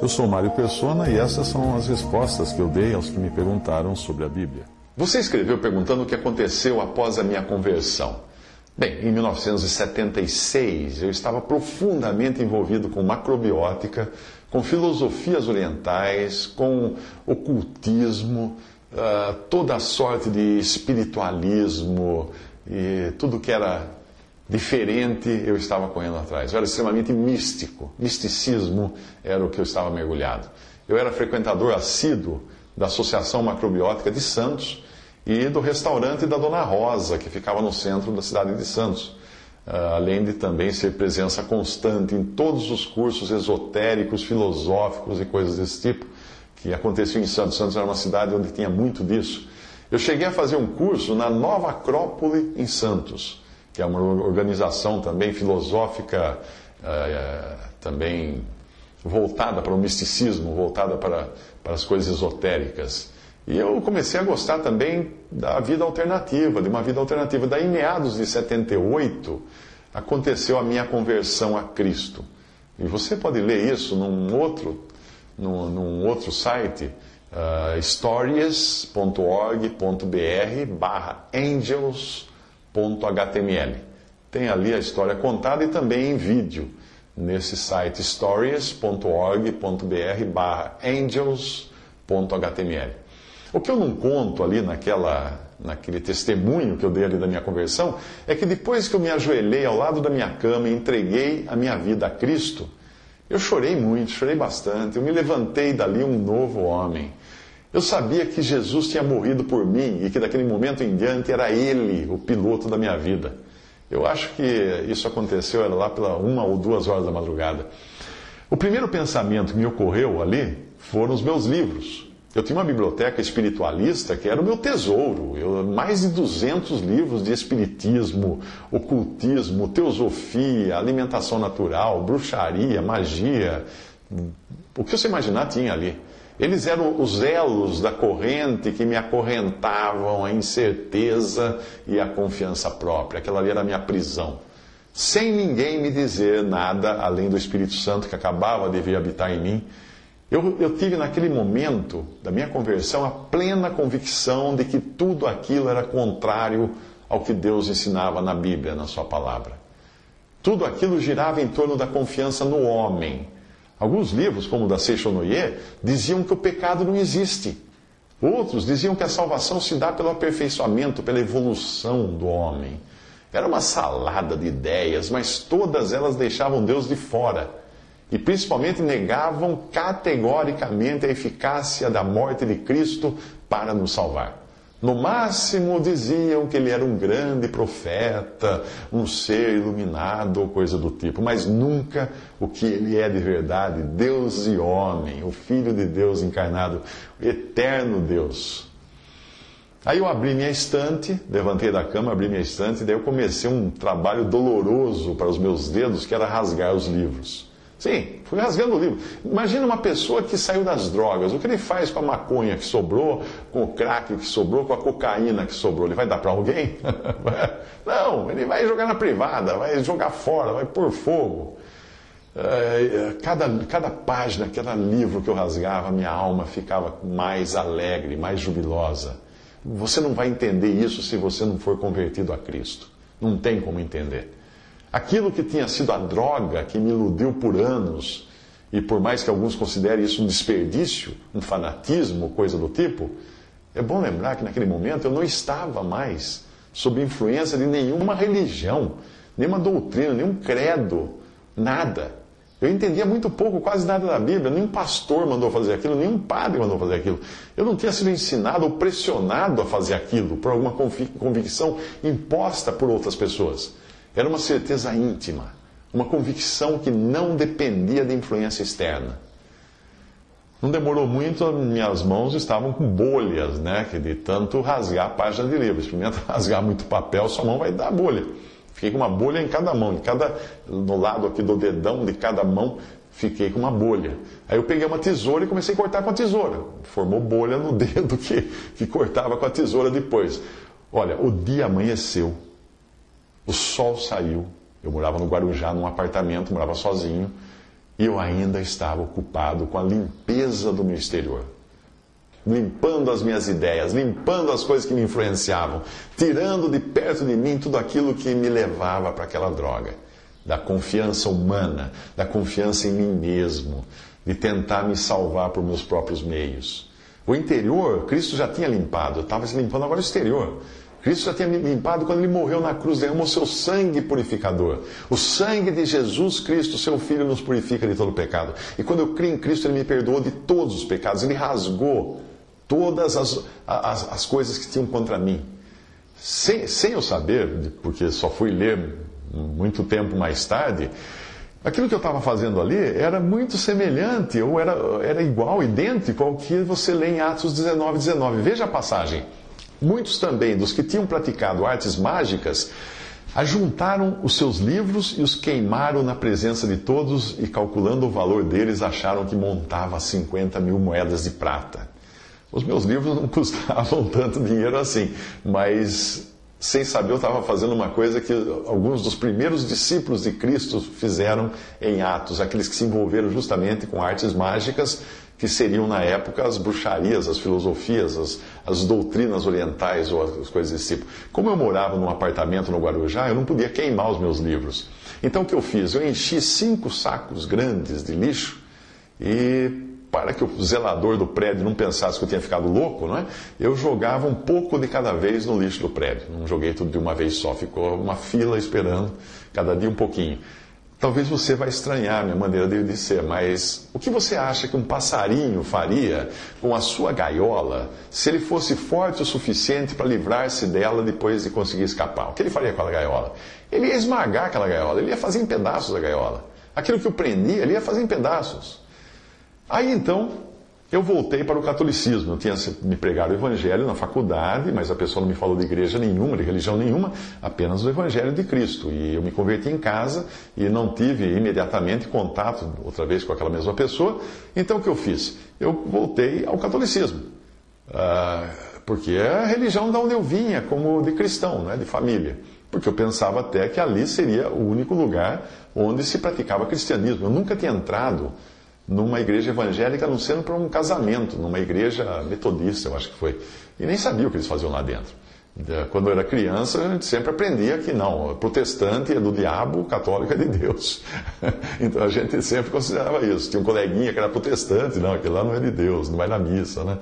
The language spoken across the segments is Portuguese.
Eu sou Mário Persona e essas são as respostas que eu dei aos que me perguntaram sobre a Bíblia. Você escreveu perguntando o que aconteceu após a minha conversão. Bem, em 1976 eu estava profundamente envolvido com macrobiótica, com filosofias orientais, com ocultismo, uh, toda a sorte de espiritualismo e tudo que era diferente eu estava correndo atrás. Eu era extremamente místico, misticismo era o que eu estava mergulhado. Eu era frequentador assíduo da Associação Macrobiótica de Santos e do restaurante da Dona Rosa, que ficava no centro da cidade de Santos. Uh, além de também ser presença constante em todos os cursos esotéricos, filosóficos e coisas desse tipo que aconteciam em Santos. Santos era uma cidade onde tinha muito disso. Eu cheguei a fazer um curso na Nova Acrópole em Santos, que é uma organização também filosófica, uh, também voltada para o misticismo, voltada para, para as coisas esotéricas. E eu comecei a gostar também da vida alternativa, de uma vida alternativa. Daí, em meados de 78, aconteceu a minha conversão a Cristo. E você pode ler isso num outro, num, num outro site, uh, stories.org.br barra angels.html. Tem ali a história contada e também em vídeo nesse site stories.org.br barra angels.html. O que eu não conto ali naquela, naquele testemunho que eu dei ali da minha conversão é que depois que eu me ajoelhei ao lado da minha cama e entreguei a minha vida a Cristo, eu chorei muito, chorei bastante. Eu me levantei dali um novo homem. Eu sabia que Jesus tinha morrido por mim e que daquele momento em diante era Ele o piloto da minha vida. Eu acho que isso aconteceu era lá pela uma ou duas horas da madrugada. O primeiro pensamento que me ocorreu ali foram os meus livros. Eu tinha uma biblioteca espiritualista que era o meu tesouro. Eu, mais de 200 livros de espiritismo, ocultismo, teosofia, alimentação natural, bruxaria, magia. O que você imaginar tinha ali. Eles eram os elos da corrente que me acorrentavam a incerteza e a confiança própria. Aquela ali era a minha prisão. Sem ninguém me dizer nada além do Espírito Santo que acabava de vir habitar em mim eu, eu, tive naquele momento da minha conversão a plena convicção de que tudo aquilo era contrário ao que Deus ensinava na Bíblia, na Sua palavra. Tudo aquilo girava em torno da confiança no homem. Alguns livros, como o da Seixonoye, diziam que o pecado não existe. Outros diziam que a salvação se dá pelo aperfeiçoamento, pela evolução do homem. Era uma salada de ideias, mas todas elas deixavam Deus de fora e principalmente negavam categoricamente a eficácia da morte de Cristo para nos salvar. No máximo diziam que ele era um grande profeta, um ser iluminado ou coisa do tipo, mas nunca o que ele é de verdade, Deus e homem, o Filho de Deus encarnado, o eterno Deus. Aí eu abri minha estante, levantei da cama, abri minha estante, e daí eu comecei um trabalho doloroso para os meus dedos, que era rasgar os livros. Sim, fui rasgando o livro. Imagina uma pessoa que saiu das drogas. O que ele faz com a maconha que sobrou, com o crack que sobrou, com a cocaína que sobrou? Ele vai dar para alguém? Não, ele vai jogar na privada, vai jogar fora, vai pôr fogo. É, cada, cada página, cada livro que eu rasgava, minha alma ficava mais alegre, mais jubilosa. Você não vai entender isso se você não for convertido a Cristo. Não tem como entender. Aquilo que tinha sido a droga que me iludiu por anos, e por mais que alguns considerem isso um desperdício, um fanatismo, coisa do tipo, é bom lembrar que naquele momento eu não estava mais sob influência de nenhuma religião, nenhuma doutrina, nenhum credo, nada. Eu entendia muito pouco, quase nada da Bíblia. Nenhum pastor mandou fazer aquilo, nenhum padre mandou fazer aquilo. Eu não tinha sido ensinado ou pressionado a fazer aquilo por alguma convicção imposta por outras pessoas. Era uma certeza íntima, uma convicção que não dependia de influência externa. Não demorou muito, minhas mãos estavam com bolhas, né? Que de tanto rasgar a página de livro. Experimenta rasgar muito papel, sua mão vai dar bolha. Fiquei com uma bolha em cada mão, em cada, no lado aqui do dedão de cada mão, fiquei com uma bolha. Aí eu peguei uma tesoura e comecei a cortar com a tesoura. Formou bolha no dedo que, que cortava com a tesoura depois. Olha, o dia amanheceu. O sol saiu. Eu morava no Guarujá, num apartamento, morava sozinho. E eu ainda estava ocupado com a limpeza do meu exterior. Limpando as minhas ideias, limpando as coisas que me influenciavam, tirando de perto de mim tudo aquilo que me levava para aquela droga. Da confiança humana, da confiança em mim mesmo, de tentar me salvar por meus próprios meios. O interior, Cristo já tinha limpado, estava se limpando agora o exterior. Cristo já tinha limpado quando ele morreu na cruz, derramou seu sangue purificador. O sangue de Jesus Cristo, seu Filho, nos purifica de todo pecado. E quando eu criei em Cristo, ele me perdoou de todos os pecados. Ele rasgou todas as, as, as coisas que tinham contra mim. Sem, sem eu saber, porque só fui ler muito tempo mais tarde, aquilo que eu estava fazendo ali era muito semelhante, ou era, era igual, idêntico ao que você lê em Atos 19, 19. Veja a passagem. Muitos também dos que tinham praticado artes mágicas ajuntaram os seus livros e os queimaram na presença de todos e, calculando o valor deles, acharam que montava 50 mil moedas de prata. Os meus livros não custavam tanto dinheiro assim, mas sem saber eu estava fazendo uma coisa que alguns dos primeiros discípulos de Cristo fizeram em Atos, aqueles que se envolveram justamente com artes mágicas que seriam na época as bruxarias, as filosofias, as, as doutrinas orientais ou as coisas desse tipo. Como eu morava num apartamento no Guarujá, eu não podia queimar os meus livros. Então o que eu fiz? Eu enchi cinco sacos grandes de lixo e para que o zelador do prédio não pensasse que eu tinha ficado louco, não é? eu jogava um pouco de cada vez no lixo do prédio. Não joguei tudo de uma vez só, ficou uma fila esperando, cada dia um pouquinho. Talvez você vai estranhar a minha maneira de ser, mas o que você acha que um passarinho faria com a sua gaiola se ele fosse forte o suficiente para livrar-se dela depois de conseguir escapar? O que ele faria com aquela gaiola? Ele ia esmagar aquela gaiola, ele ia fazer em pedaços a gaiola. Aquilo que o prendia, ele ia fazer em pedaços. Aí então, eu voltei para o catolicismo. Eu tinha me pregado o evangelho na faculdade, mas a pessoa não me falou de igreja nenhuma, de religião nenhuma, apenas o evangelho de Cristo. E eu me converti em casa e não tive imediatamente contato outra vez com aquela mesma pessoa. Então o que eu fiz? Eu voltei ao catolicismo. Ah, porque é a religião da onde eu vinha, como de cristão, né, de família. Porque eu pensava até que ali seria o único lugar onde se praticava cristianismo. Eu nunca tinha entrado numa igreja evangélica, não sendo para um casamento, numa igreja metodista, eu acho que foi. E nem sabia o que eles faziam lá dentro. Quando eu era criança, a gente sempre aprendia que não, protestante é do diabo, católico é de Deus. Então a gente sempre considerava isso. Tinha um coleguinha que era protestante, não, aquele lá não é de Deus, não vai na missa, né?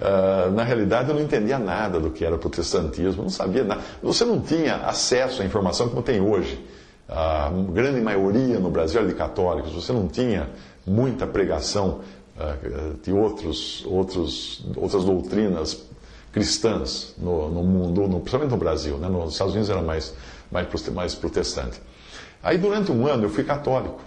Uh, na realidade, eu não entendia nada do que era protestantismo, não sabia nada. Você não tinha acesso à informação como tem hoje. A grande maioria no Brasil era de católicos, você não tinha muita pregação uh, de outros, outros, outras doutrinas cristãs no, no mundo, no, principalmente no Brasil. Né? Nos Estados Unidos era mais, mais, mais protestante. Aí, durante um ano, eu fui católico,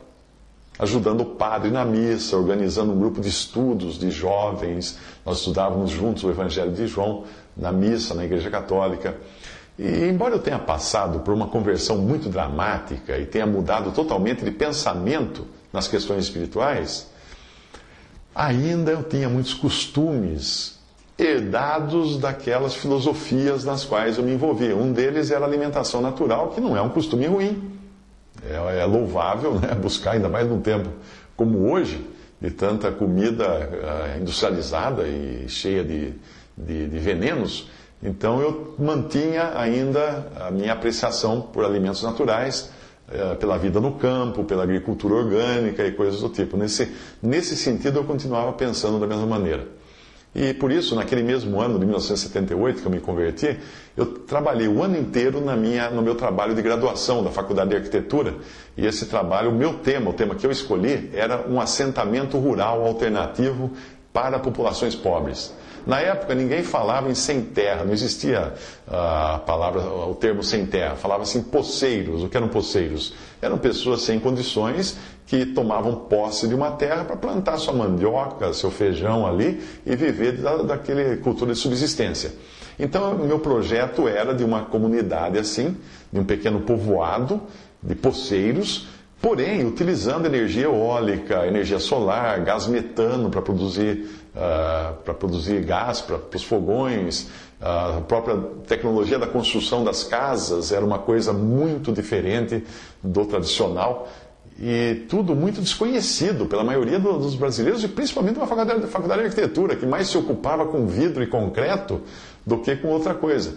ajudando o padre na missa, organizando um grupo de estudos de jovens. Nós estudávamos juntos o Evangelho de João na missa, na Igreja Católica. E, embora eu tenha passado por uma conversão muito dramática e tenha mudado totalmente de pensamento nas questões espirituais, ainda eu tinha muitos costumes herdados daquelas filosofias nas quais eu me envolvia. Um deles era a alimentação natural, que não é um costume ruim. É, é louvável né? buscar, ainda mais num tempo como hoje, de tanta comida uh, industrializada e cheia de, de, de venenos. Então eu mantinha ainda a minha apreciação por alimentos naturais pela vida no campo, pela agricultura orgânica e coisas do tipo. Nesse, nesse sentido, eu continuava pensando da mesma maneira. E por isso, naquele mesmo ano de 1978 que eu me converti, eu trabalhei o ano inteiro na minha, no meu trabalho de graduação da Faculdade de Arquitetura. E esse trabalho, o meu tema, o tema que eu escolhi, era um assentamento rural alternativo para populações pobres. Na época ninguém falava em sem terra, não existia ah, a palavra, o termo sem terra, falava-se em poceiros. O que eram poceiros? Eram pessoas sem condições que tomavam posse de uma terra para plantar sua mandioca, seu feijão ali e viver da, daquele cultura de subsistência. Então, meu projeto era de uma comunidade assim, de um pequeno povoado de poceiros, porém utilizando energia eólica, energia solar, gás metano para produzir uh, para produzir gás para os fogões, a própria tecnologia da construção das casas era uma coisa muito diferente do tradicional. e tudo muito desconhecido pela maioria dos brasileiros e principalmente uma faculdade, faculdade de arquitetura, que mais se ocupava com vidro e concreto do que com outra coisa.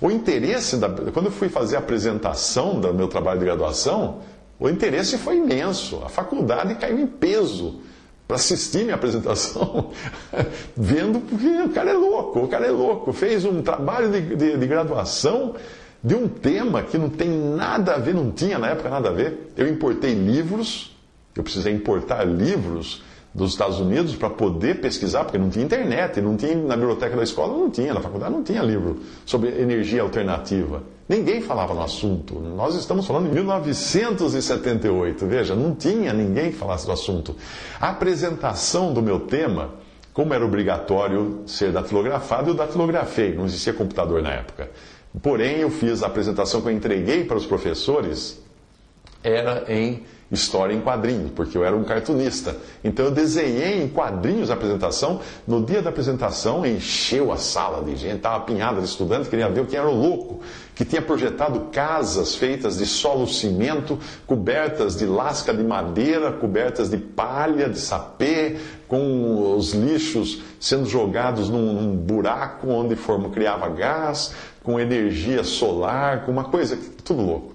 O interesse, da, quando eu fui fazer a apresentação do meu trabalho de graduação, o interesse foi imenso. A faculdade caiu em peso para assistir minha apresentação, vendo porque o cara é louco, o cara é louco. Fez um trabalho de, de, de graduação de um tema que não tem nada a ver, não tinha na época nada a ver. Eu importei livros, eu precisei importar livros dos Estados Unidos para poder pesquisar, porque não tinha internet, não tinha na biblioteca da escola, não tinha, na faculdade não tinha livro sobre energia alternativa. Ninguém falava no assunto. Nós estamos falando de 1978, veja, não tinha ninguém que falasse do assunto. A apresentação do meu tema, como era obrigatório ser datilografado, eu datilografei, não existia computador na época. Porém, eu fiz a apresentação que eu entreguei para os professores, era em história em quadrinhos, porque eu era um cartunista. Então eu desenhei em quadrinhos a apresentação. No dia da apresentação, encheu a sala de gente, estava apinhada de estudantes, queria ver quem era o louco, que tinha projetado casas feitas de solo cimento, cobertas de lasca de madeira, cobertas de palha, de sapê, com os lixos sendo jogados num, num buraco onde forma, criava gás, com energia solar, com uma coisa, tudo louco.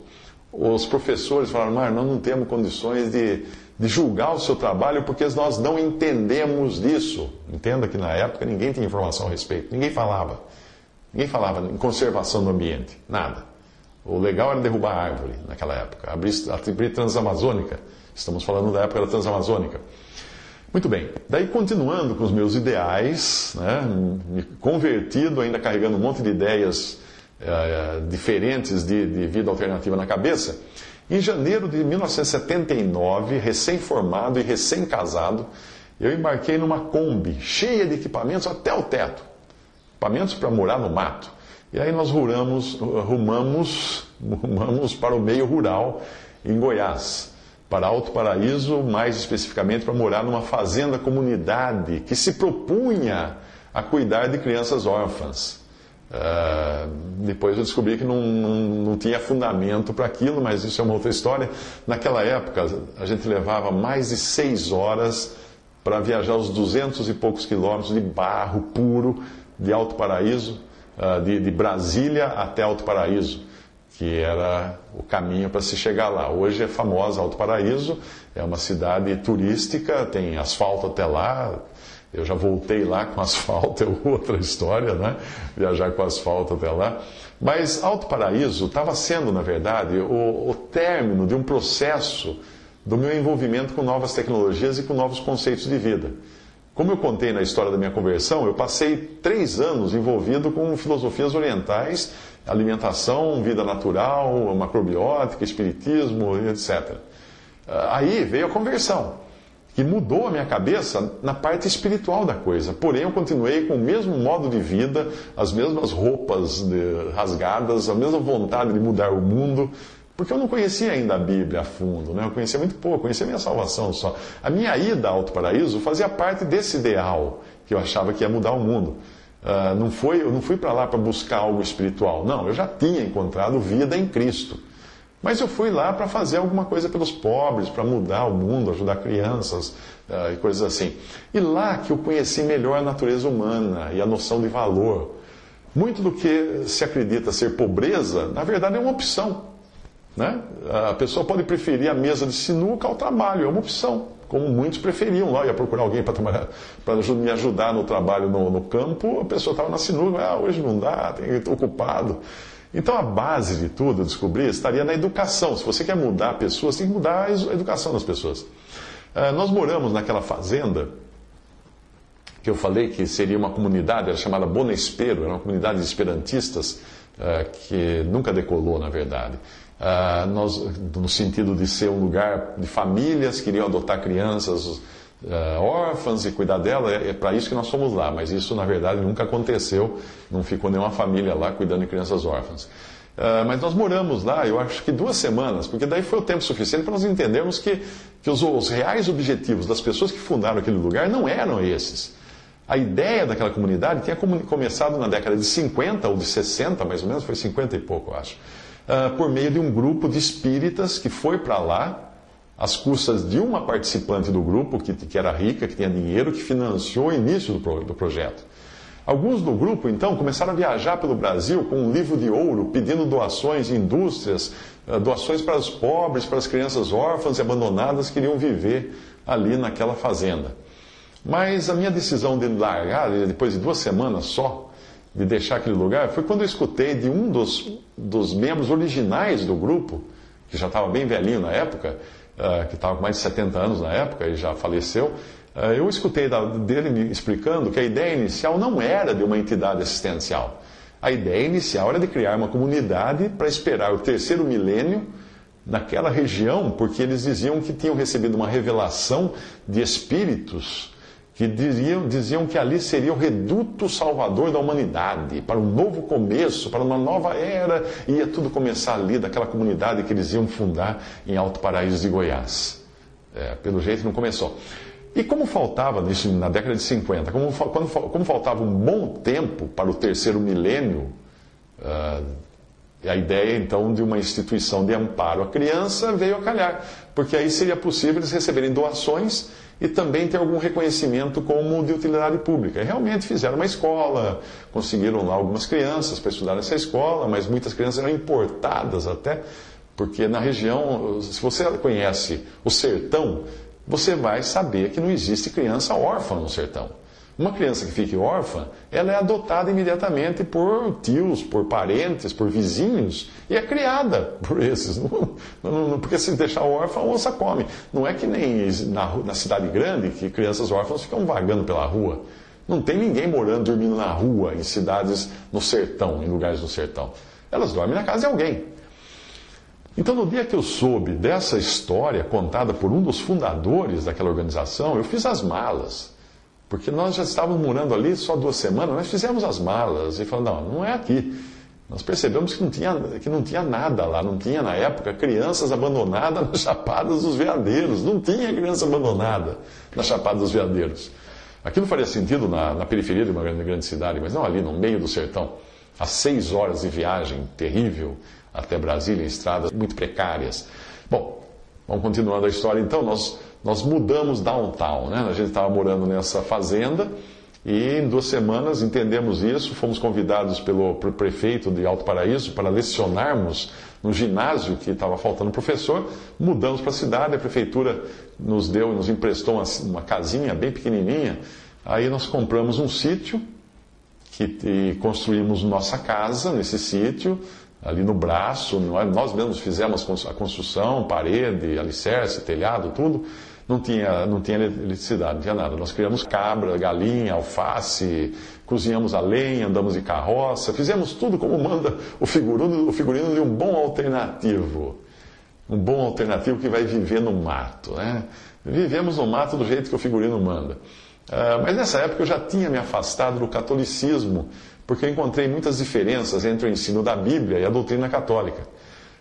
Os professores falaram, mas nós não temos condições de, de julgar o seu trabalho porque nós não entendemos disso. Entenda que na época ninguém tinha informação a respeito, ninguém falava. Ninguém falava em conservação do ambiente, nada. O legal era derrubar a árvore naquela época, abrir, abrir transamazônica. Estamos falando da época da transamazônica. Muito bem, daí continuando com os meus ideais, né, me convertido, ainda carregando um monte de ideias uh, diferentes de, de vida alternativa na cabeça, em janeiro de 1979, recém-formado e recém-casado, eu embarquei numa Kombi cheia de equipamentos até o teto equipamentos para morar no mato. E aí nós rumamos, rumamos, rumamos para o meio rural em Goiás para Alto Paraíso, mais especificamente para morar numa fazenda comunidade que se propunha a cuidar de crianças órfãs. Uh, depois eu descobri que não, não, não tinha fundamento para aquilo, mas isso é uma outra história. Naquela época, a gente levava mais de seis horas para viajar os duzentos e poucos quilômetros de barro puro de Alto Paraíso, uh, de, de Brasília até Alto Paraíso que era o caminho para se chegar lá. Hoje é famosa Alto Paraíso, é uma cidade turística, tem asfalto até lá. Eu já voltei lá com asfalto, é outra história, né? Viajar com asfalto até lá. Mas Alto Paraíso estava sendo, na verdade, o, o término de um processo do meu envolvimento com novas tecnologias e com novos conceitos de vida. Como eu contei na história da minha conversão, eu passei três anos envolvido com filosofias orientais, alimentação, vida natural, macrobiótica, espiritismo, etc. Ah, aí veio a conversão, que mudou a minha cabeça na parte espiritual da coisa. Porém, eu continuei com o mesmo modo de vida, as mesmas roupas rasgadas, a mesma vontade de mudar o mundo, porque eu não conhecia ainda a Bíblia a fundo, né? eu conhecia muito pouco, conhecia minha salvação só. A minha ida ao Alto Paraíso fazia parte desse ideal que eu achava que ia mudar o mundo. Uh, não foi, eu não fui para lá para buscar algo espiritual, não, eu já tinha encontrado vida em Cristo. Mas eu fui lá para fazer alguma coisa pelos pobres, para mudar o mundo, ajudar crianças uh, e coisas assim. E lá que eu conheci melhor a natureza humana e a noção de valor. Muito do que se acredita ser pobreza, na verdade é uma opção. Né? A pessoa pode preferir a mesa de sinuca ao trabalho, é uma opção. Como muitos preferiam lá, ia procurar alguém para me ajudar no trabalho no, no campo, a pessoa estava na sinuca, ah, hoje não dá, estou ocupado. Então a base de tudo, eu descobri, estaria na educação. Se você quer mudar pessoas, tem que mudar a educação das pessoas. Uh, nós moramos naquela fazenda que eu falei que seria uma comunidade, era chamada Bonespero, era uma comunidade de esperantistas uh, que nunca decolou, na verdade. Uh, nós, no sentido de ser um lugar de famílias que iriam adotar crianças uh, órfãs e cuidar dela, é, é para isso que nós fomos lá, mas isso na verdade nunca aconteceu, não ficou nenhuma família lá cuidando de crianças órfãs. Uh, mas nós moramos lá, eu acho que duas semanas, porque daí foi o tempo suficiente para nós entendermos que, que os, os reais objetivos das pessoas que fundaram aquele lugar não eram esses. A ideia daquela comunidade tinha começado na década de 50 ou de 60, mais ou menos, foi 50 e pouco, eu acho uh, por meio de um grupo de espíritas que foi para lá às custas de uma participante do grupo, que, que era rica, que tinha dinheiro, que financiou o início do, pro, do projeto. Alguns do grupo, então, começaram a viajar pelo Brasil com um livro de ouro, pedindo doações em indústrias, eh, doações para os pobres, para as crianças órfãs e abandonadas que queriam viver ali naquela fazenda. Mas a minha decisão de largar, depois de duas semanas só, de deixar aquele lugar, foi quando eu escutei de um dos, dos membros originais do grupo, que já estava bem velhinho na época, que estava com mais de 70 anos na época e já faleceu, uh, eu escutei dele me explicando que a ideia inicial não era de uma entidade assistencial. A ideia inicial era de criar uma comunidade para esperar o terceiro milênio naquela região, porque eles diziam que tinham recebido uma revelação de espíritos que diziam, diziam que ali seria o reduto salvador da humanidade, para um novo começo, para uma nova era, ia tudo começar ali, daquela comunidade que eles iam fundar em Alto Paraíso de Goiás. É, pelo jeito não começou. E como faltava, na década de 50, como, quando, como faltava um bom tempo para o terceiro milênio, uh, a ideia então de uma instituição de amparo à criança veio a calhar, porque aí seria possível eles receberem doações e também ter algum reconhecimento como de utilidade pública. E realmente fizeram uma escola, conseguiram lá algumas crianças para estudar nessa escola, mas muitas crianças eram importadas até, porque na região, se você conhece o sertão, você vai saber que não existe criança órfã no sertão. Uma criança que fique órfã, ela é adotada imediatamente por tios, por parentes, por vizinhos, e é criada por esses. Não, não, porque se deixar órfã, a onça come. Não é que nem na, na cidade grande, que crianças órfãs ficam vagando pela rua. Não tem ninguém morando, dormindo na rua, em cidades no sertão, em lugares no sertão. Elas dormem na casa de alguém. Então, no dia que eu soube dessa história contada por um dos fundadores daquela organização, eu fiz as malas. Porque nós já estávamos morando ali só duas semanas, nós fizemos as malas e falamos, não, não é aqui. Nós percebemos que não, tinha, que não tinha nada lá, não tinha na época crianças abandonadas nas Chapadas dos Veadeiros, não tinha criança abandonada nas Chapadas dos Veadeiros. Aquilo faria sentido na, na periferia de uma grande, grande cidade, mas não ali no meio do sertão, a seis horas de viagem terrível até Brasília, em estradas muito precárias. Bom, vamos continuando a história. Então, nós nós mudamos downtown, né? A gente estava morando nessa fazenda e em duas semanas entendemos isso, fomos convidados pelo prefeito de Alto Paraíso para lecionarmos no ginásio que estava faltando professor, mudamos para a cidade, a prefeitura nos deu, nos emprestou uma, uma casinha bem pequenininha, aí nós compramos um sítio que, e construímos nossa casa nesse sítio, ali no braço, nós mesmos fizemos a construção, parede, alicerce, telhado, tudo não tinha, não tinha eletricidade, não tinha nada. Nós criamos cabra, galinha, alface, cozinhamos a lenha, andamos de carroça, fizemos tudo como manda o figurino, o figurino de um bom alternativo. Um bom alternativo que vai viver no mato. Né? Vivemos no mato do jeito que o figurino manda. Uh, mas nessa época eu já tinha me afastado do catolicismo, porque eu encontrei muitas diferenças entre o ensino da Bíblia e a doutrina católica.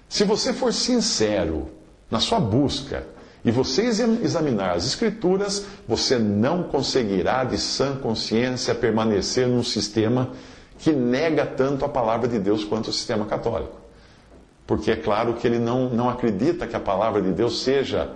Se você for sincero na sua busca e você examinar as Escrituras, você não conseguirá de sã consciência permanecer num sistema que nega tanto a palavra de Deus quanto o sistema católico. Porque é claro que ele não, não acredita que a palavra de Deus seja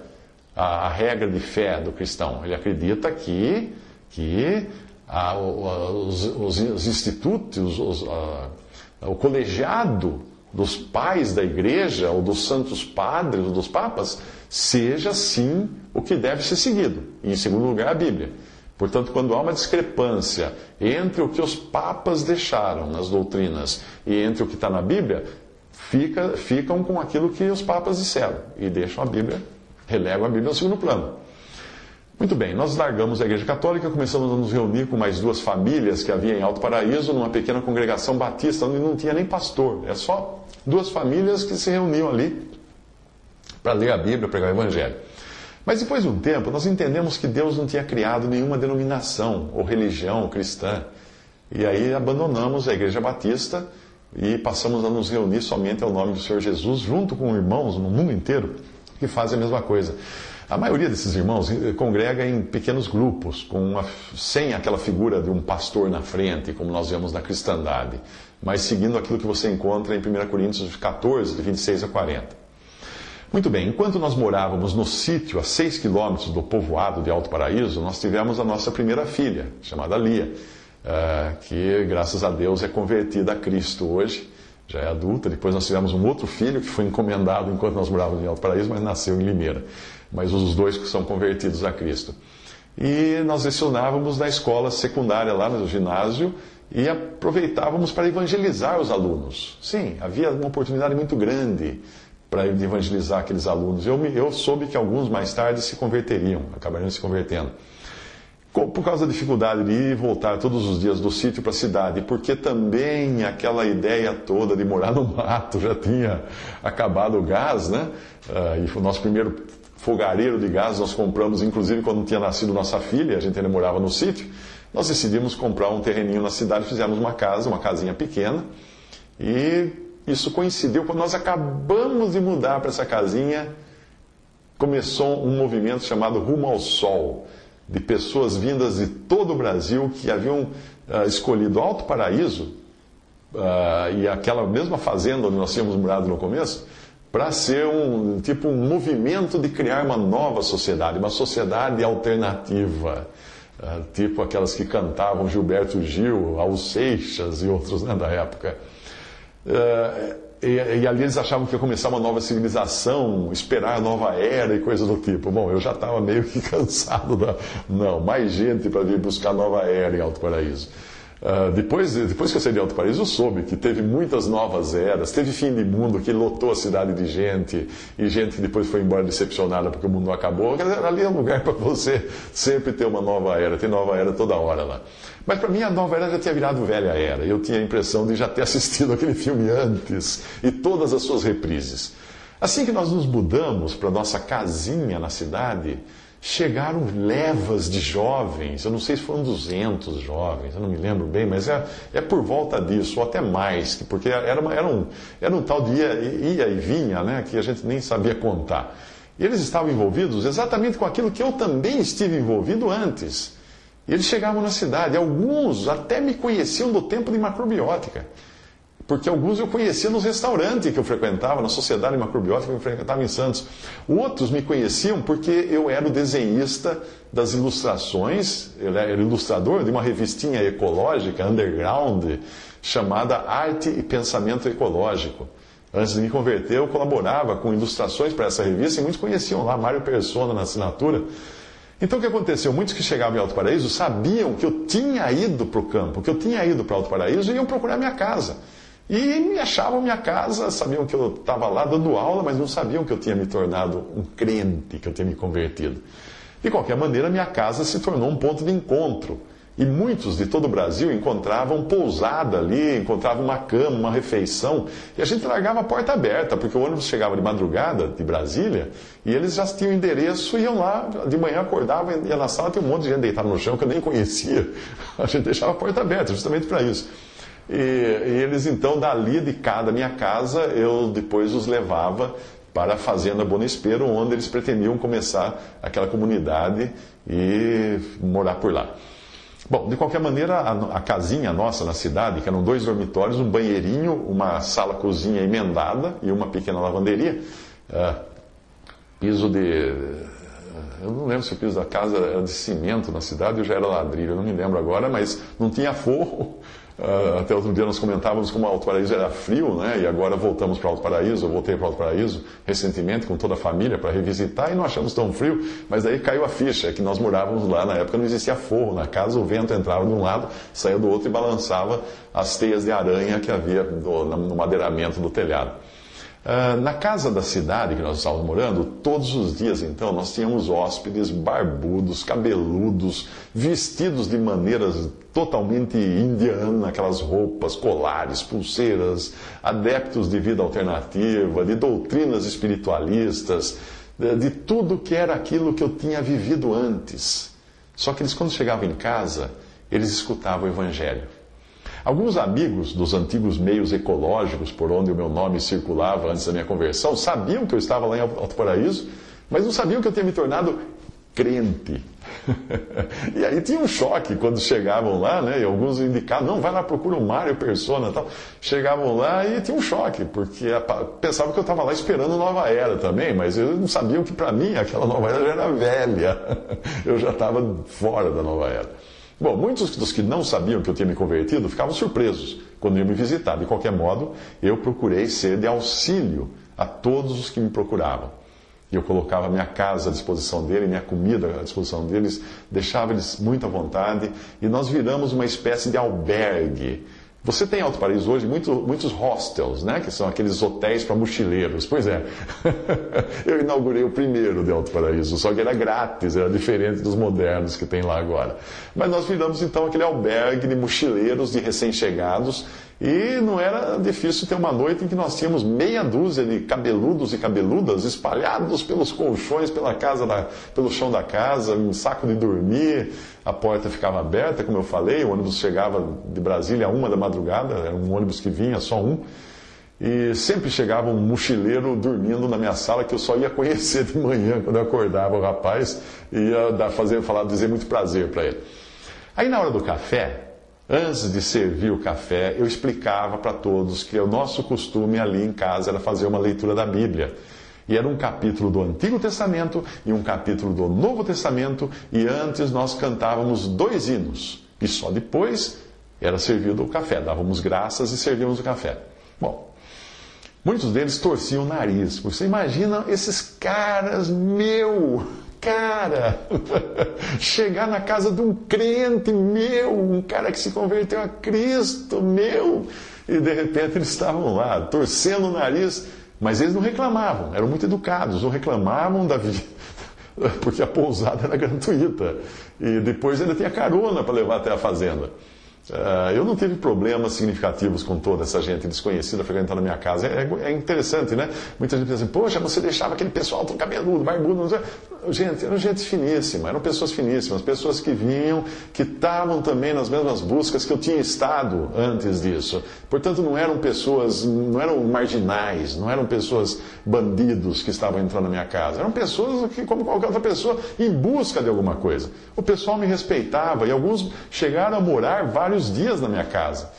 a, a regra de fé do cristão. Ele acredita que, que a, os, os, os, institutos, os, a, o colegiado dos pais da igreja, ou dos santos padres, ou dos papas, seja sim o que deve ser seguido. E, em segundo lugar, a Bíblia. Portanto, quando há uma discrepância entre o que os papas deixaram nas doutrinas e entre o que está na Bíblia, fica, ficam com aquilo que os papas disseram e deixam a Bíblia, relegam a Bíblia ao segundo plano. Muito bem, nós largamos a Igreja Católica, começamos a nos reunir com mais duas famílias que havia em Alto Paraíso, numa pequena congregação batista, onde não tinha nem pastor, é só duas famílias que se reuniam ali para ler a Bíblia, pregar o Evangelho. Mas depois de um tempo, nós entendemos que Deus não tinha criado nenhuma denominação ou religião cristã. E aí abandonamos a Igreja Batista e passamos a nos reunir somente ao nome do Senhor Jesus, junto com irmãos no mundo inteiro que fazem a mesma coisa. A maioria desses irmãos congrega em pequenos grupos, com uma, sem aquela figura de um pastor na frente, como nós vemos na cristandade, mas seguindo aquilo que você encontra em 1 Coríntios 14, de 26 a 40. Muito bem, enquanto nós morávamos no sítio a 6 quilômetros do povoado de Alto Paraíso, nós tivemos a nossa primeira filha, chamada Lia, eh, que graças a Deus é convertida a Cristo hoje, já é adulta. Depois nós tivemos um outro filho que foi encomendado enquanto nós morávamos em Alto Paraíso, mas nasceu em Limeira. Mas os dois que são convertidos a Cristo. E nós lecionávamos na escola secundária, lá no ginásio, e aproveitávamos para evangelizar os alunos. Sim, havia uma oportunidade muito grande para evangelizar aqueles alunos. Eu, eu soube que alguns mais tarde se converteriam, acabariam se convertendo. Por causa da dificuldade de ir e voltar todos os dias do sítio para a cidade, porque também aquela ideia toda de morar no mato já tinha acabado o gás, né? Uh, e o nosso primeiro fogareiro de gás nós compramos, inclusive quando tinha nascido nossa filha, a gente ainda morava no sítio. Nós decidimos comprar um terreninho na cidade, fizemos uma casa, uma casinha pequena, e isso coincidiu quando nós acabamos de mudar para essa casinha, começou um movimento chamado Rumo ao Sol, de pessoas vindas de todo o Brasil que haviam uh, escolhido Alto Paraíso uh, e aquela mesma fazenda onde nós tínhamos morado no começo, para ser um tipo um movimento de criar uma nova sociedade, uma sociedade alternativa, uh, tipo aquelas que cantavam Gilberto Gil, Raul Seixas e outros né, da época. Uh, e, e, ali eles achavam que ia começar uma nova civilização, esperar a nova era e coisas do tipo. Bom, eu já estava meio que cansado da. Não, mais gente para vir buscar nova era em Alto Paraíso. Uh, depois, depois que eu saí de Alto Paraíso, eu soube que teve muitas novas eras, teve fim de mundo que lotou a cidade de gente, e gente que depois foi embora decepcionada porque o mundo não acabou. Ali é um lugar para você sempre ter uma nova era, tem nova era toda hora lá. Mas para mim a nova era já tinha virado velha era. Eu tinha a impressão de já ter assistido aquele filme antes e todas as suas reprises. Assim que nós nos mudamos para nossa casinha na cidade, chegaram levas de jovens, eu não sei se foram 200 jovens, eu não me lembro bem, mas é, é por volta disso, ou até mais, porque era, uma, era, um, era um tal de ia, ia e vinha, né, que a gente nem sabia contar. E eles estavam envolvidos exatamente com aquilo que eu também estive envolvido antes. E eles chegavam na cidade, alguns até me conheciam do tempo de macrobiótica. Porque alguns eu conhecia nos restaurantes que eu frequentava, na sociedade macrobiótica que eu frequentava em Santos. Outros me conheciam porque eu era o desenhista das ilustrações, eu era ilustrador de uma revistinha ecológica, underground, chamada Arte e Pensamento Ecológico. Antes de me converter, eu colaborava com ilustrações para essa revista e muitos conheciam lá Mário Persona na assinatura. Então o que aconteceu? Muitos que chegavam em Alto Paraíso sabiam que eu tinha ido para o campo, que eu tinha ido para Alto Paraíso e iam procurar minha casa. E me achavam minha casa, sabiam que eu estava lá dando aula, mas não sabiam que eu tinha me tornado um crente, que eu tinha me convertido. De qualquer maneira, minha casa se tornou um ponto de encontro. E muitos de todo o Brasil encontravam pousada ali, encontravam uma cama, uma refeição. E a gente largava a porta aberta, porque o ônibus chegava de madrugada de Brasília e eles já tinham endereço, iam lá, de manhã acordavam, ia na sala, tem um monte de gente deitada no chão que eu nem conhecia. A gente deixava a porta aberta, justamente para isso. E, e, eles então, dali de cada minha casa, eu depois os levava para a Fazenda Bonespero, onde eles pretendiam começar aquela comunidade e morar por lá. Bom, de qualquer maneira, a, a casinha nossa na cidade, que eram dois dormitórios, um banheirinho, uma sala-cozinha emendada e uma pequena lavanderia, uh, piso de. Eu não lembro se o piso da casa era de cimento na cidade ou já era ladrilho, eu não me lembro agora, mas não tinha forro, Uh, até outro dia nós comentávamos como Alto Paraíso era frio, né? E agora voltamos para Alto Paraíso, eu voltei para Alto Paraíso recentemente com toda a família para revisitar e não achamos tão frio, mas daí caiu a ficha, é que nós morávamos lá na época não existia forro na casa, o vento entrava de um lado, saía do outro e balançava as teias de aranha que havia no, no madeiramento do telhado. Uh, na casa da cidade que nós estávamos morando, todos os dias então nós tínhamos hóspedes barbudos, cabeludos, vestidos de maneiras totalmente indianas, aquelas roupas, colares, pulseiras, adeptos de vida alternativa, de doutrinas espiritualistas, de, de tudo que era aquilo que eu tinha vivido antes. Só que eles, quando chegavam em casa, eles escutavam o Evangelho. Alguns amigos dos antigos meios ecológicos por onde o meu nome circulava antes da minha conversão sabiam que eu estava lá em Alto Paraíso, mas não sabiam que eu tinha me tornado crente. e aí tinha um choque quando chegavam lá, né? E alguns indicavam, não, vai lá, procura o Mário Persona tal. Chegavam lá e tinha um choque, porque pensavam que eu estava lá esperando Nova Era também, mas eles não sabiam que para mim aquela Nova Era já era velha. eu já estava fora da Nova Era. Bom, muitos dos que não sabiam que eu tinha me convertido ficavam surpresos quando iam me visitar. De qualquer modo, eu procurei ser de auxílio a todos os que me procuravam. Eu colocava minha casa à disposição dele, minha comida à disposição deles, deixava eles muito à vontade, e nós viramos uma espécie de albergue. Você tem em Alto Paraíso hoje muito, muitos hostels, né? que são aqueles hotéis para mochileiros. Pois é, eu inaugurei o primeiro de Alto Paraíso, só que era grátis, era diferente dos modernos que tem lá agora. Mas nós viramos então aquele albergue de mochileiros, de recém-chegados, e não era difícil ter uma noite em que nós tínhamos meia dúzia de cabeludos e cabeludas espalhados pelos colchões, pela casa da, pelo chão da casa, um saco de dormir, a porta ficava aberta, como eu falei, o ônibus chegava de Brasília a uma da madrugada, era um ônibus que vinha, só um. E sempre chegava um mochileiro dormindo na minha sala que eu só ia conhecer de manhã quando eu acordava o rapaz e ia dar, fazer, falar, dizer muito prazer para ele. Aí na hora do café, Antes de servir o café, eu explicava para todos que o nosso costume ali em casa era fazer uma leitura da Bíblia. E era um capítulo do Antigo Testamento e um capítulo do Novo Testamento, e antes nós cantávamos dois hinos. E só depois era servido o café. Dávamos graças e servíamos o café. Bom, muitos deles torciam o nariz. Você imagina esses caras, meu, cara, chegar na casa de um crente meu, um cara que se converteu a Cristo meu, e de repente eles estavam lá, torcendo o nariz, mas eles não reclamavam, eram muito educados, não reclamavam da vida, porque a pousada era gratuita, e depois ainda tinha carona para levar até a fazenda. Uh, eu não tive problemas significativos com toda essa gente desconhecida frequentando a minha casa. É, é, interessante, né? Muita gente pensa assim, poxa, você deixava aquele pessoal tão cabeludo, barbudo. Gente, eram gente finíssima, eram pessoas finíssimas, pessoas que vinham, que estavam também nas mesmas buscas que eu tinha estado antes disso. Portanto, não eram pessoas, não eram marginais, não eram pessoas bandidos que estavam entrando na minha casa. Eram pessoas que, como qualquer outra pessoa, em busca de alguma coisa. O pessoal me respeitava e alguns chegaram a morar vários vários dias na minha casa.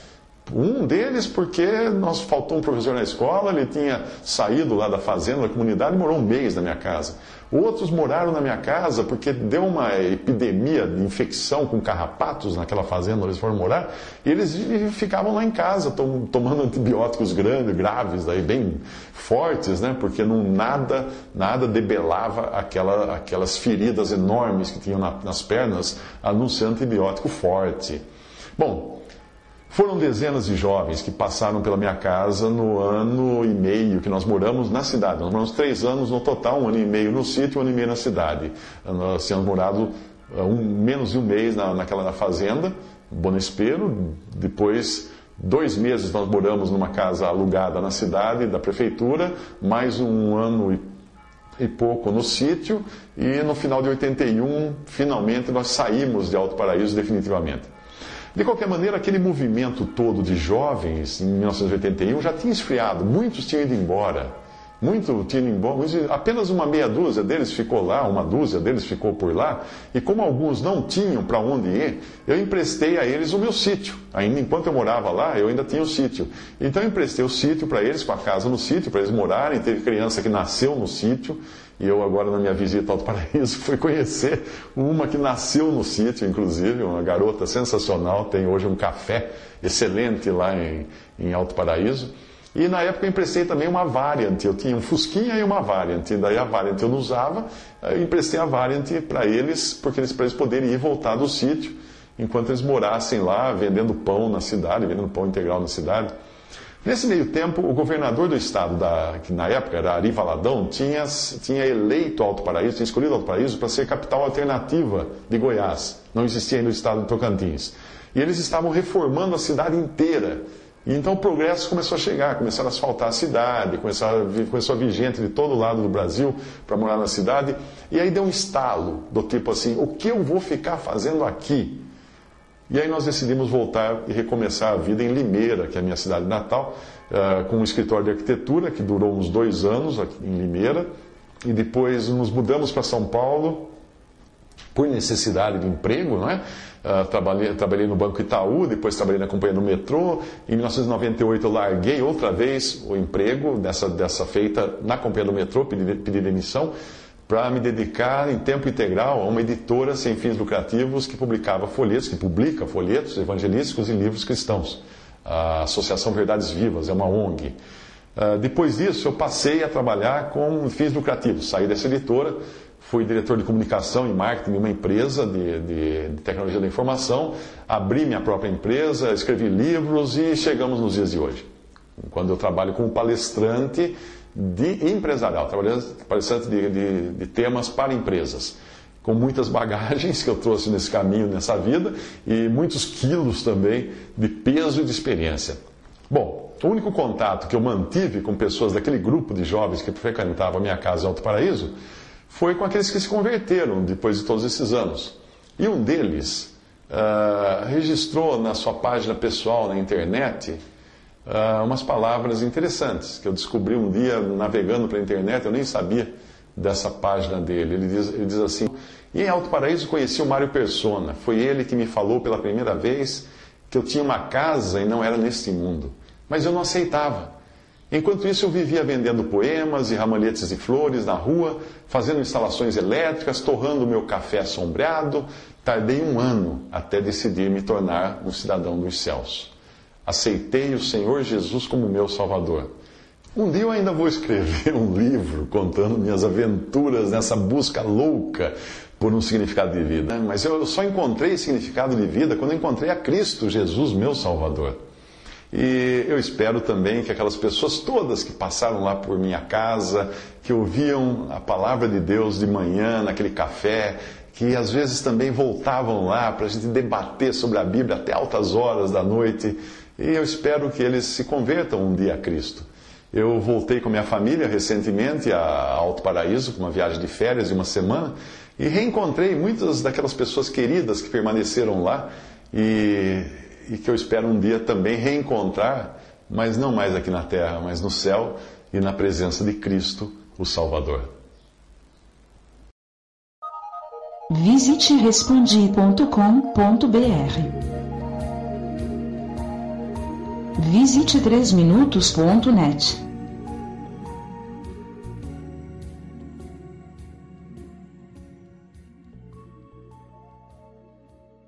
Um deles porque nós faltou um professor na escola, ele tinha saído lá da fazenda, da comunidade, e morou um mês na minha casa. Outros moraram na minha casa porque deu uma epidemia de infecção com carrapatos naquela fazenda onde eles foram morar, e eles ficavam lá em casa tomando antibióticos grandes, graves, daí bem fortes, né? Porque não, nada, nada debelava aquela, aquelas feridas enormes que tinham na, nas pernas, a não ser antibiótico forte. Bom, foram dezenas de jovens que passaram pela minha casa no ano e meio que nós moramos na cidade. Nós moramos três anos no total, um ano e meio no sítio um ano e meio na cidade. Nós tínhamos morado uh, um, menos de um mês na, naquela na fazenda, Bonespero. Depois, dois meses nós moramos numa casa alugada na cidade da prefeitura, mais um ano e e pouco no sítio, e no final de 81, finalmente, nós saímos de Alto Paraíso definitivamente. De qualquer maneira, aquele movimento todo de jovens em 1981 já tinha esfriado, muitos tinham ido embora. Muito tinham ido embora, apenas uma meia dúzia deles ficou lá, uma dúzia deles ficou por lá, e como alguns não tinham para onde ir, eu emprestei a eles o meu sítio. Ainda enquanto eu morava lá, eu ainda tinha o sítio. Então eu emprestei o sítio para eles, com a casa no sítio, para eles morarem. Teve criança que nasceu no sítio, e eu, agora, na minha visita ao Paraíso, fui conhecer uma que nasceu no sítio, inclusive, uma garota sensacional, tem hoje um café excelente lá em, em Alto Paraíso. E na época eu emprestei também uma Variant, eu tinha um Fusquinha e uma Variant, e daí a Variant eu não usava, eu emprestei a Variant para eles, porque eles, para eles poderem ir voltar do sítio, enquanto eles morassem lá, vendendo pão na cidade, vendendo pão integral na cidade. Nesse meio tempo, o governador do estado, da, que na época era Ari Valadão, tinha, tinha eleito Alto Paraíso, tinha escolhido Alto Paraíso para ser capital alternativa de Goiás. Não existia ainda o estado de Tocantins. E eles estavam reformando a cidade inteira. E então o progresso começou a chegar, começaram a asfaltar a cidade, começou a vir gente de todo lado do Brasil para morar na cidade. E aí deu um estalo do tipo assim: o que eu vou ficar fazendo aqui? E aí nós decidimos voltar e recomeçar a vida em Limeira, que é a minha cidade natal, uh, com um escritório de arquitetura que durou uns dois anos aqui em Limeira. E depois nos mudamos para São Paulo por necessidade de emprego, não é? Uh, trabalhei, trabalhei no Banco Itaú, depois trabalhei na companhia do metrô. Em 1998 eu larguei outra vez o emprego dessa, dessa feita na companhia do metrô, pedi, pedi demissão, para me dedicar em tempo integral a uma editora sem fins lucrativos que publicava folhetos, que publica folhetos evangelísticos e livros cristãos. A Associação Verdades Vivas, é uma ONG. Ah, depois disso, eu passei a trabalhar com fins lucrativos. Saí dessa editora, fui diretor de comunicação e marketing de uma empresa de, de, de, tecnologia da informação, abri minha própria empresa, escrevi livros e chegamos nos dias de hoje. Quando eu trabalho como palestrante de empresarial, trabalhando de, de, de temas para empresas, com muitas bagagens que eu trouxe nesse caminho, nessa vida, e muitos quilos também de peso e de experiência. Bom, o único contato que eu mantive com pessoas daquele grupo de jovens que frequentavam a minha casa em Alto Paraíso foi com aqueles que se converteram depois de todos esses anos. E um deles uh, registrou na sua página pessoal na internet uh, umas palavras interessantes que eu descobri um dia navegando pela internet, eu nem sabia dessa página dele. Ele diz, ele diz assim: E em Alto Paraíso conheci o Mário Persona. Foi ele que me falou pela primeira vez que eu tinha uma casa e não era neste mundo. Mas eu não aceitava. Enquanto isso, eu vivia vendendo poemas e ramalhetes de flores na rua, fazendo instalações elétricas, torrando meu café sombreado. Tardei um ano até decidir me tornar um cidadão dos céus. Aceitei o Senhor Jesus como meu Salvador. Um dia eu ainda vou escrever um livro contando minhas aventuras nessa busca louca por um significado de vida. Mas eu só encontrei significado de vida quando encontrei a Cristo Jesus, meu Salvador. E eu espero também que aquelas pessoas todas que passaram lá por minha casa, que ouviam a palavra de Deus de manhã, naquele café, que às vezes também voltavam lá para a gente debater sobre a Bíblia até altas horas da noite, e eu espero que eles se convertam um dia a Cristo. Eu voltei com minha família recentemente a Alto Paraíso, com uma viagem de férias de uma semana, e reencontrei muitas daquelas pessoas queridas que permaneceram lá, e e que eu espero um dia também reencontrar, mas não mais aqui na terra, mas no céu e na presença de Cristo, o Salvador. Visite respondi.com.br. Visite 3minutos.net.